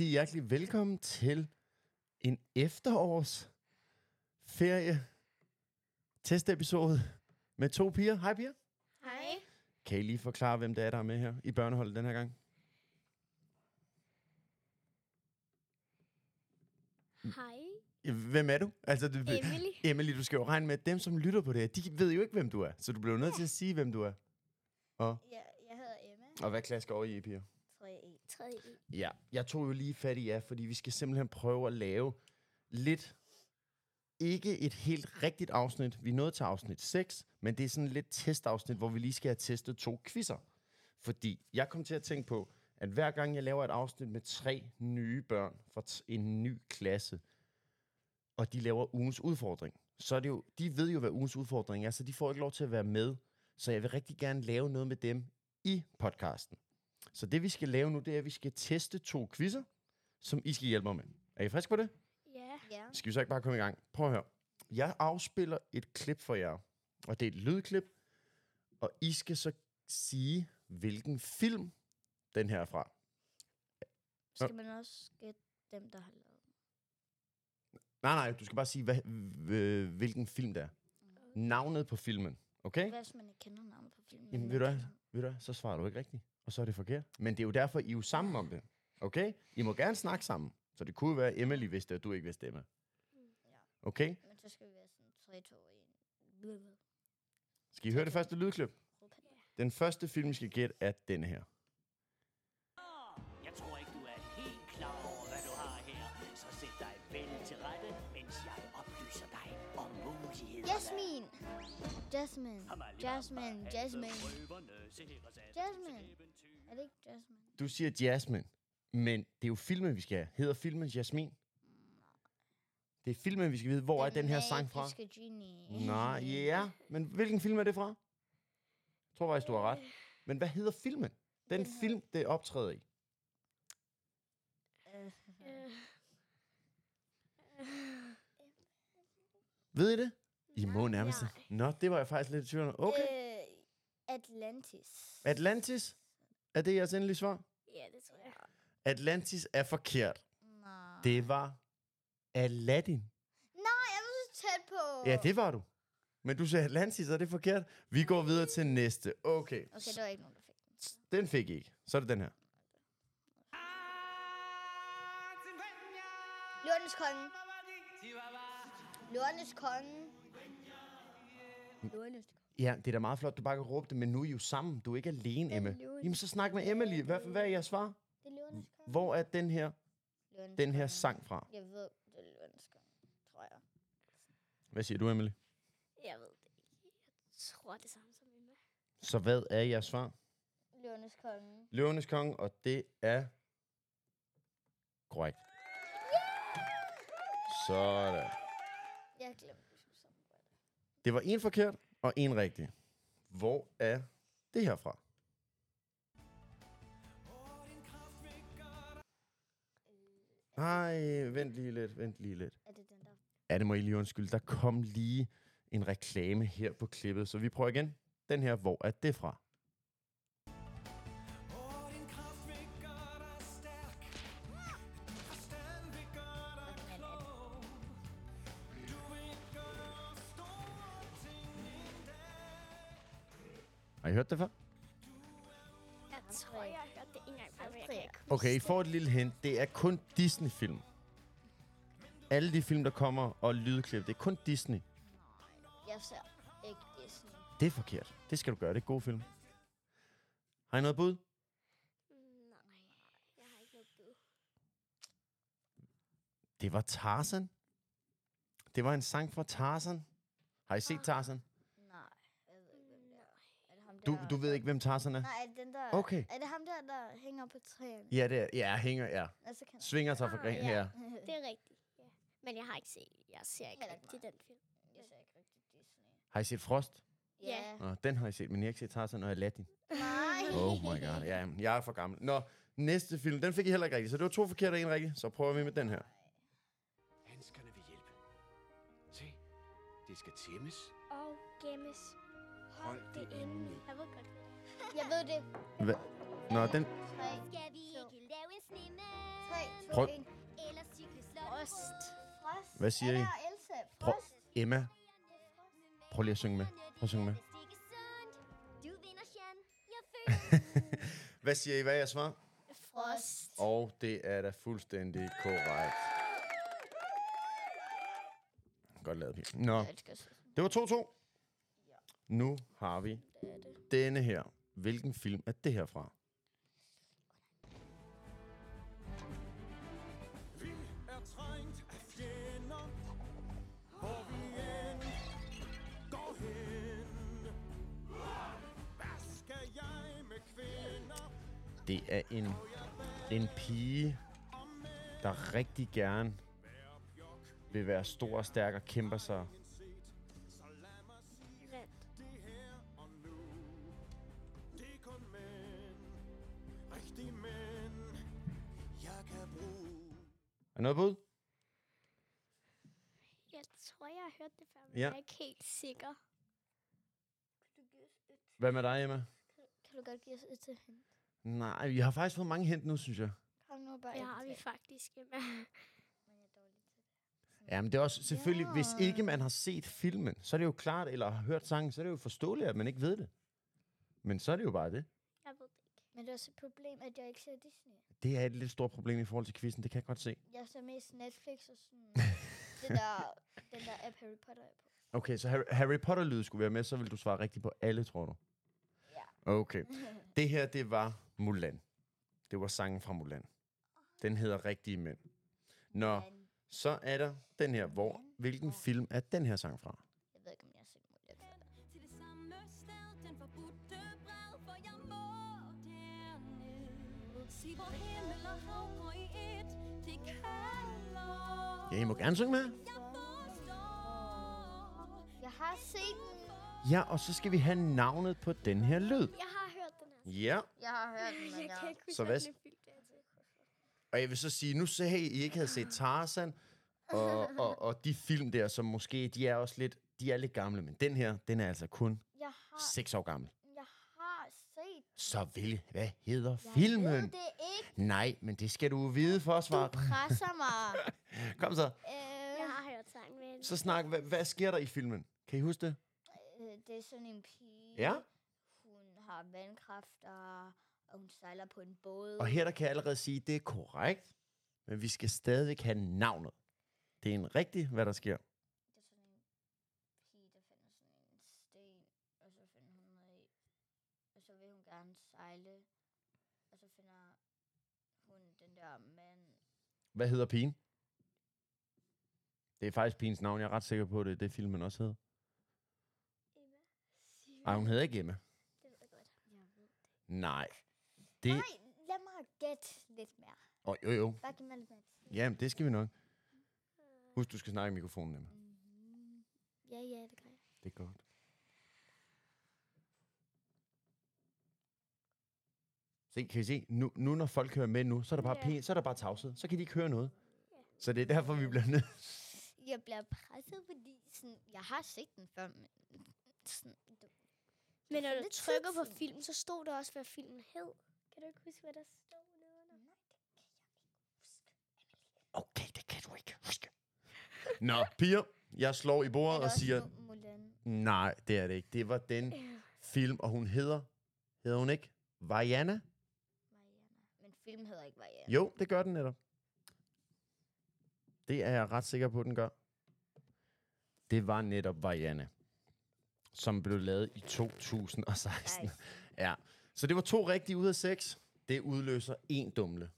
rigtig hjertelig velkommen til en efterårs ferie testepisode med to piger. Hej piger. Hej. Kan I lige forklare, hvem det er, der er med her i børneholdet den her gang? Hej. Hvem er du? Altså, du, Emily. Emily, du skal jo regne med, at dem, som lytter på det her, de ved jo ikke, hvem du er. Så du bliver nødt til at sige, hvem du er. Og, Ja, jeg hedder Emma. og hvad klasse går I i, piger? 3E. 3. Ja, jeg tog jo lige fat i jer, fordi vi skal simpelthen prøve at lave lidt, ikke et helt rigtigt afsnit. Vi er nået til afsnit 6, men det er sådan lidt testafsnit, hvor vi lige skal have testet to quizzer. Fordi jeg kom til at tænke på, at hver gang jeg laver et afsnit med tre nye børn fra t- en ny klasse, og de laver ugens udfordring, så er det jo, de ved jo, hvad ugens udfordring er, så de får ikke lov til at være med. Så jeg vil rigtig gerne lave noget med dem i podcasten. Så det, vi skal lave nu, det er, at vi skal teste to quizzer, som I skal hjælpe mig med. Er I friske på det? Ja. Ja. Skal vi så ikke bare komme i gang? Prøv at høre. Jeg afspiller et klip for jer, og det er et lydklip, og I skal så sige, hvilken film den her er fra. Skal man også gætte dem, der har lavet? Nej, nej, du skal bare sige, hvad, hvilken film det er. Navnet på filmen, okay? Hvad hvis man ikke kender navnet på filmen? Jamen, men ved du hvad? Ved du hvad? Så svarer du ikke rigtigt, og så er det forkert. Men det er jo derfor, I er jo sammen om det, okay? I må gerne snakke sammen. Så det kunne være, at Emily vidste, at du ikke vidste Emma. Ja. Okay? Men så skal vi være sådan 3, 2, 1. Skal I høre det første lydklip? Den første film, vi skal gætte, er denne her. Jasmine. Jasmine. Jasmine. Jasmine. Er det ikke Jasmine? Du siger Jasmine, men det er jo filmen, vi skal have. Hedder filmen Jasmin? Det er filmen, vi skal vide, hvor er den her sang fra? Genie. Nej, ja. Men hvilken film er det fra? Jeg tror faktisk, du har ret. Men hvad hedder filmen? Den film, det optræder i. Ved I det? I må nærmest. Nå, det var jeg faktisk lidt i tvivl om. Okay. Øh, Atlantis. Atlantis? Er det jeres endelige svar? Ja, det tror jeg. Atlantis er forkert. Nej. Det var Aladdin. Nej, jeg var så tæt på. Ja, det var du. Men du sagde Atlantis, og det er forkert. Vi går videre til næste. Okay, Okay, det var ikke nogen, der fik den. den fik I ikke. Så er det den her. Lornes konge. Lornes konge. Konge. Ja, det er da meget flot, du bare kan råbe det, men nu er I jo sammen. Du er ikke alene, Emma. Jamen, så snak med Emily. Hvad, hvad er jeres svar? Det er. Hvor er den her, den her sang fra? Jeg ved, det er Lornes konge, tror jeg. Hvad siger du, Emily? Jeg ved det ikke. Jeg tror det samme som Emma. Så hvad er jeres svar? Lornes konge. Løvenes konge, og det er korrekt. Sådan. Jeg glemte, vi skulle sammen gøre det. Var en forkert og en rigtig. Hvor er det her fra? Nej, vent lige lidt, vent lige lidt. Er det den der? Ja, det må I lige undskylde. Der kom lige en reklame her på klippet, så vi prøver igen. Den her, hvor er det fra? Har I hørt det før? Jeg tror, jeg har hørt det en gang før, men jeg kan ikke Okay, I får et lille hint. Det er kun Disney-film. Alle de film, der kommer og lydklip, det er kun Disney. Jeg ser ikke Disney. Det er forkert. Det skal du gøre. Det er gode film. Har I noget bud? Nej, jeg har ikke noget bud. Det var Tarzan. Det var en sang fra Tarzan. Har I set Tarzan? Nej, jeg ved ikke, hvem det er. Er det ham Du, der? du ved ikke, hvem Tarzan er? Nej, er det den der... Okay. Er det ham der, der hænger på træerne? Ja, det er. Ja, hænger, ja. Altså, kan Svinger sig fra Ah, gren ja. her. Det er rigtigt, ja. Men jeg har ikke set, jeg ser ikke Heller rigtig den film. Jeg ser ikke rigtig Disney. Har I set Frost? Ja. Nå, den har I set, men I har ikke set Tarzan og Aladdin. Nej. Oh my god. Ja, jeg er for gammel. Nå, næste film, den fik I heller ikke rigtigt. Så det var to forkerte og en rigtig. Så prøver vi med den her. Handskerne vil hjælpe. Se, det skal tæmmes. Og gemmes. Hold det inde. Jeg ved godt, er. Jeg ved det. Hva? Nå, den... Skal vi ikke lave en snemand? 3, 2, Prøv- 1. Frost. Frost. Hvad siger I? Prøv, Frost. Emma, prøv lige at synge med. Prøv at synge med. Hvad siger I? Hvad er jeres svar? Frost. Og det er da fuldstændig korrekt. Godt lavet, Pia. Nå, det var 2-2. Nu har vi denne her. Hvilken film er det her fra? Vi er trængt af fjender, hvor vi end går hen. Hvad skal jeg med kvinder? Det er en, en pige, der rigtig gerne vil være stor og stærk og kæmper sig. Er noget bud? Jeg tror, jeg har hørt det før, men Ja. jeg er ikke helt sikker. Hvad med dig, Emma? Kan du godt give os et til hende? Nej, vi har faktisk fået mange hent nu, synes jeg. Kom nu bare et har vi faktisk. Emma. Ja, men det er også selvfølgelig, ja. hvis Ja. ikke man har set filmen, så er det jo klart, eller har hørt sangen, så er det jo forståeligt, at man ikke ved det. Men så er det jo bare det. Jeg ved det ikke. Men det er også et problem, at jeg ikke ser Disney. Det er et lidt stort problem i forhold til quizzen, det kan jeg godt se. Jeg ser mest Netflix og sådan... det der, den der app Harry Potter er på. Okay, så Harry, Harry Potter-lyd skulle være med, så vil du svare rigtigt på alle, tror du? Ja. Okay. Det her, det var Mulan. Det var sangen fra Mulan. Den hedder Rigtige Mænd. Nå, så er der den her. Hvor, hvilken film er den her sang fra? Ja, I må gerne synge med. Jeg forstår. Jeg har set den. Ja, og så skal vi have navnet på den her lyd. Jeg har hørt den her. Ja, Jeg har hørt den, men Jeg jeg... kan ikke huske, Så hvad og jeg vil så sige, nu sagde I, I ikke havde set Tarzan, og, og, og de film der, som måske, de er også lidt, de er lidt gamle, men den her, den er altså kun Jeg har, 6 år gammel. Så vil, hvad hedder Jeg filmen? ved det ikke. Nej, men det skal du vide for at Du presser mig. Kom så. øh, Jeg har hørt sangen, men... Så snak, hvad, hvad sker der i filmen? Kan I huske det? øh, det er sådan en pige. Ja. Hun har vandkræfter, og hun sejler på en båd. Og her der kan jeg allerede sige, at det er korrekt, men vi skal stadig have navnet. Det er en rigtig, hvad der sker. Det er sådan en pige, der finder sådan en sten, og så finder hun noget i. Og så vil hun gerne sejle. Og så finder hun den der mand. Hvad hedder pigen? Det er faktisk pigens navn. Jeg er ret sikker på, at det er det, filmen også hedder. Emma. Nej, hun hedder ikke Emma. Det ved jeg godt. Jeg ved det. Nej. Det... Nej, lad mig gætte lidt mere. Oh, jo, jo. Bare giv mig lidt mere. Jamen, det skal vi nok. Husk, du skal snakke i mikrofonen, Emma. Mm-hmm. Ja, ja, det gør jeg. Det er godt. Se, kan I se? Nu, nu når folk hører med nu, så er der bare, Ja. pænt, så er der bare tavshed. Så kan de ikke høre noget. Så det er derfor, vi bliver nødt. Jeg bliver presset, fordi sådan, jeg har set den før, men sådan, du, Men når du trykker på film, så stod der også, hvad filmen hed. Kan du ikke huske, hvad der stod nedenunder? Okay, det kan du ikke huske. Nå, piger, jeg slår i bordet det og siger, Mu- Mulan? nej, det er det ikke. Det var den film, og hun hedder, hedder hun ikke? Vajana? Film hedder ikke Mariana. Jo, det gør den netop. Det er jeg ret sikker på, den gør. Det var netop Vajana, som blev lavet i 2016. Nice. Ja, så det var to rigtige ud af seks. Det udløser en dumle.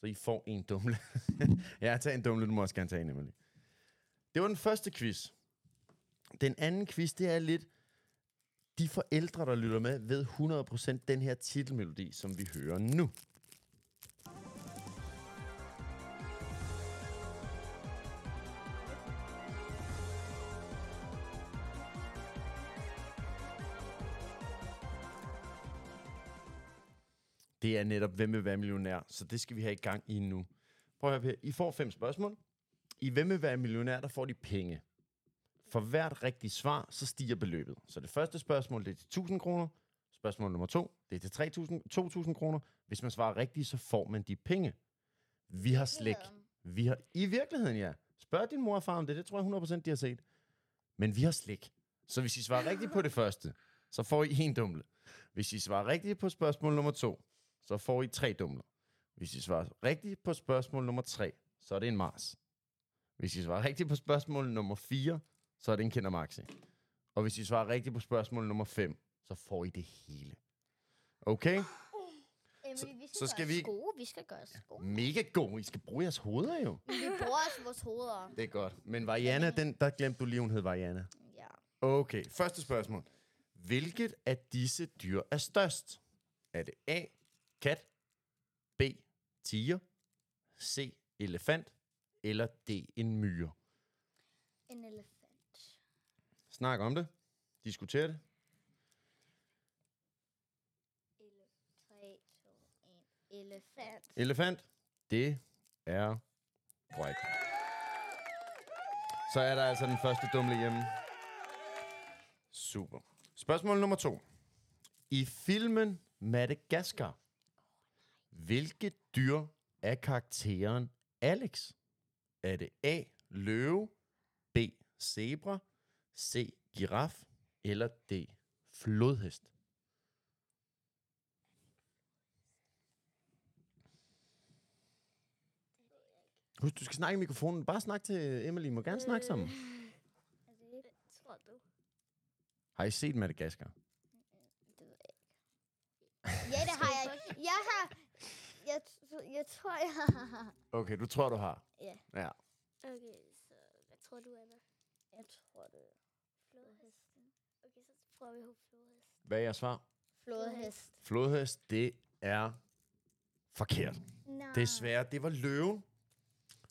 Så I får en dumle. ja, tag en dumle, du må også gerne tage en, Emily. Det var den første quiz. Den anden quiz, det er lidt... De forældre, der lytter med, ved 100% den her titelmelodi, som vi hører nu. Det er netop, hvem vil være millionær, så det skal vi have i gang i nu. Prøv at høre her. I får fem spørgsmål. I hvem vil være millionær, der får de penge. For hvert rigtigt svar, så stiger beløbet. Så det første spørgsmål, det er til 1000 kroner. Spørgsmål nummer to, det er til 3000 2000 kroner. Hvis man svarer rigtigt, så får man de penge. Vi har. Virkeligheden. Vi har, I virkeligheden, ja. Spørg din mor og far om det. Det tror jeg 100% de har set. Men vi har slik. Så hvis I svarer rigtigt på det første, så får I en dumle. Hvis I svarer rigtigt på spørgsmål nummer to, så får I tre dumler. Hvis I svarer rigtigt på spørgsmål nummer tre, så er det en Mars. Hvis I svarer rigtigt på spørgsmål nummer 4, så er det en Kinder Maxi. Og hvis I svarer rigtigt på spørgsmål nummer 5, så får I det hele. Okay? Emily, Så- vi skal så skal gøre vi- gode. Vi skal gøre os gode. Mega god. I skal bruge jeres hoveder jo. Vi bruger også vores hoveder. Det er godt. Men Variana, den, der glemte du lige, hun hed Variana. Ja. Okay, første spørgsmål. Hvilket af disse dyr er størst? Er det A, kat, B, tiger, C, elefant, eller D, en myre? En elefant. Snak om det. Diskuter det. 3, 2, 1. Elefant. Elefant, det er korrekt. Så er der altså den første dumle hjemme. Super. Spørgsmål nummer to. I filmen Madagaskar, hvilket dyr er karakteren Alex? Er det A, løve, B, zebra, C, giraf, eller D, flodhest? Husk, du skal snakke i mikrofonen. Bare snak til Emily. Må gerne snakke sammen. Tror du? Har I set Madagaskar? Det ved jeg ikke. Ja, det har jeg ikke. Jeg har... Jeg, jeg tror, jeg har... Okay, du tror, du har. Ja. Ja. Okay, så hvad tror du, Anna? Jeg tror, det er flodhesten. Okay, så prøver vi på flodhest. Hvad er jeres svar? Flodhest. Flodhest, det er forkert. Nej. Desværre, det var løven.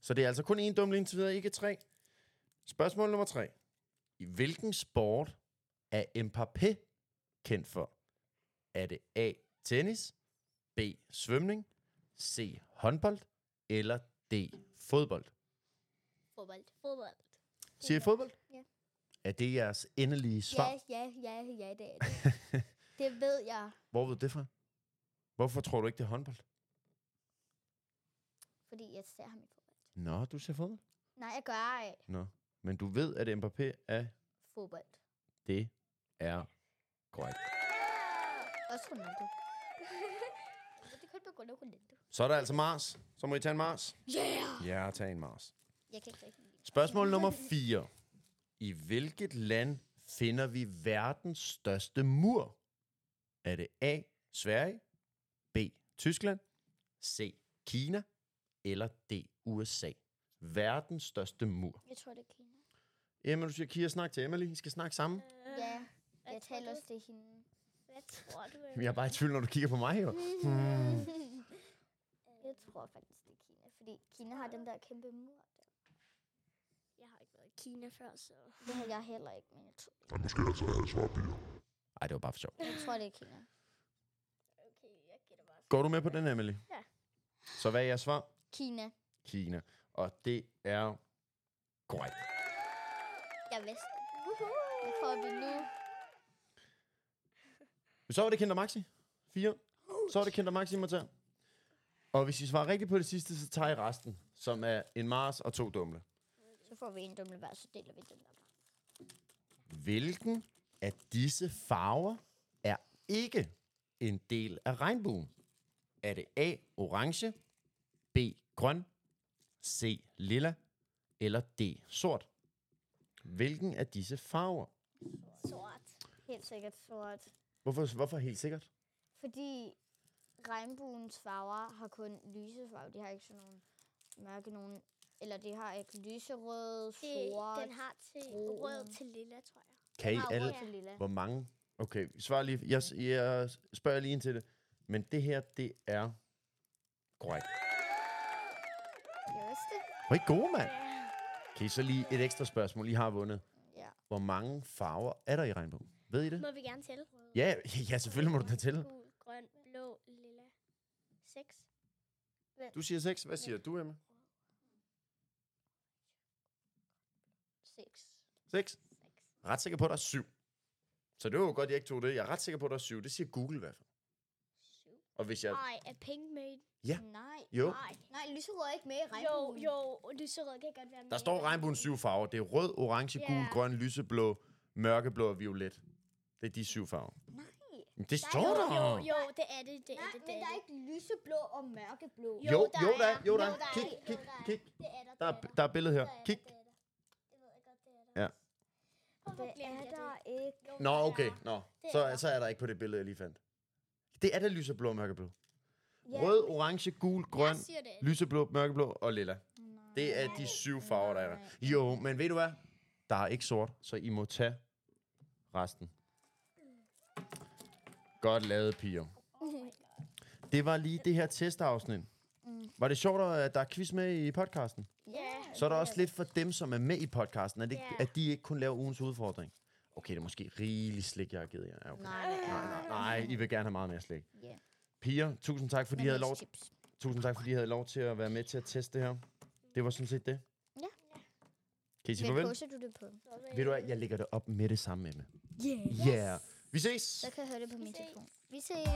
Så det er altså kun én dumle indtil videre, ikke tre. Spørgsmål nummer tre. I hvilken sport er Mbappé kendt for? Er det A. Tennis, B. Svømning, C. Håndbold, eller D. Fodbold? Fodbold. Fodbold. Siger I fodbold? Ja. Er det jeres endelige svar? Ja, ja, ja, ja, det er det. det ved jeg, Hvor ved du det fra? Hvorfor tror du ikke, det er håndbold? fordi jeg ser ham i fodbold. Nå, du ser fodbold. Nej, jeg gør ikke Nå. Men du ved, at Mbappé er fodbold. det er korrekt. Også Ronaldo. det grund af Ronaldo. Så er der altså Mars. Så må I tage en Mars. Yeah! Ja, tag en Mars. Jeg kan ikke rigtig Spørgsmål nummer 4. I hvilket land finder vi verdens største mur? Er det A. Sverige, B. Tyskland, C. Kina, eller D. USA? Verdens største mur. Jeg tror, det er Kina. Emma, du siger, Kira, snak til Emily. I skal snakke sammen. Øh, Ja, jeg taler også til hende. Hvad tror du? Jeg er bare i tvivl, når du kigger på mig, jo. Jeg tror faktisk, det er Kina, fordi Kina har den der kæmpe mur. Der. Jeg har ikke været i Kina før, så... Det har jeg heller ikke, men jeg tror, Ej, det var bare for sjov. jeg tror det er Kina. Okay, jeg gætter bare. Går du med på den, Emily? Ja. Så hvad er jeres svar? Kina. Kina. Og det er korrekt. Jeg vidste det. Det får vi nu. Så var det Kinder Maxi. 4. Så var det Kinder Maxi, må tage. Og hvis I svarer rigtigt på det sidste, så tager I resten, som er en Mars og to dumle. Så får vi en dumle hver, så deler vi den der. Hvilken af disse farver er ikke en del af regnbuen? Er det A. Orange, B. Grøn, C. Lilla, eller D. Sort? Hvilken af disse farver? Sort. Helt sikkert sort. Hvorfor, hvorfor helt sikkert? Fordi regnbuens farver har kun lyse farver. De har ikke sådan nogle mørke nogen. Eller de har ikke lyserød, Det, sort. den har til brun. rød til lilla, tror jeg. Kan I alle... lilla. Hvor mange? Okay, svar lige. Jeg, jeg spørger lige ind til det. Men det her, det er korrekt. Jeg vidste det. Hvor er I gode, mand? Kan I så lige et ekstra spørgsmål? I har vundet. Ja. Hvor mange farver er der i regnbogen? Ved I det? Må vi gerne tælle? Ja, ja selvfølgelig må du da til. Gul, grøn, blå, lilla. 6. Du siger 6. Hvad siger du, Emma? Seks. 6. Ret sikker på, at der er 7. Så det var jo godt, jeg ikke tog det. Jeg er ret sikker på, at der er 7. Det siger Google i hvert fald. Og hvis jeg... Nej, er pink med? Ja. Nej. Jo. Nej, nej lyserød er ikke med i Jo, regnbuen. jo, lyserød kan godt være med. Der står regnbuens syv farver. Det er rød, orange, Ja. gul, grøn, lyseblå, mørkeblå og violet. Det er de syv farver. Nej. Men det Der er står jo- der. Jo, jo, det er det, det er Nej, det, men det er der er ikke lyseblå og mørkeblå. Jo, jo, der er. Jo, der Jo, er. der er. Kig, Jo, kig, der er. kig. Det er der, er, der er billedet her. Kig. Det ved jeg godt, det er der. Ja. Hvorfor Det er der det? ikke. Nå, okay. Nå. Så, er der. så er der ikke på det billede, jeg lige fandt. Det er det lyseblå og mørkeblå. Ja, Rød, orange, gul, grøn, lyseblå, mørkeblå og lilla. Det er de syv farver, der er der. Jo, men ved du hvad? Der er ikke sort, så I må tage resten. Godt lavet, piger. Det var lige det her testafsnit. Var det sjovt, at der er quiz med i podcasten? Så er der også lidt for dem, som er med i podcasten, at, det, Ja. at de ikke kun laver ugens udfordring. Okay, det er måske rigeligt slik, jeg har givet jer. Okay. Nej, Nej, nej, nej, I vil gerne have meget mere slik. Ja. Piger, tusind tak, fordi I havde lov, tusind tak, fordi I havde lov til at være med til at teste det her. Det var sådan set det. Ja. Kan I sige Hvad farvel? poster du det på? Ved du hvad, jeg lægger det op med det samme, Emma. Yeah. Yeah. Vi ses! Så kan jeg høre det på min telefon. Vi ses.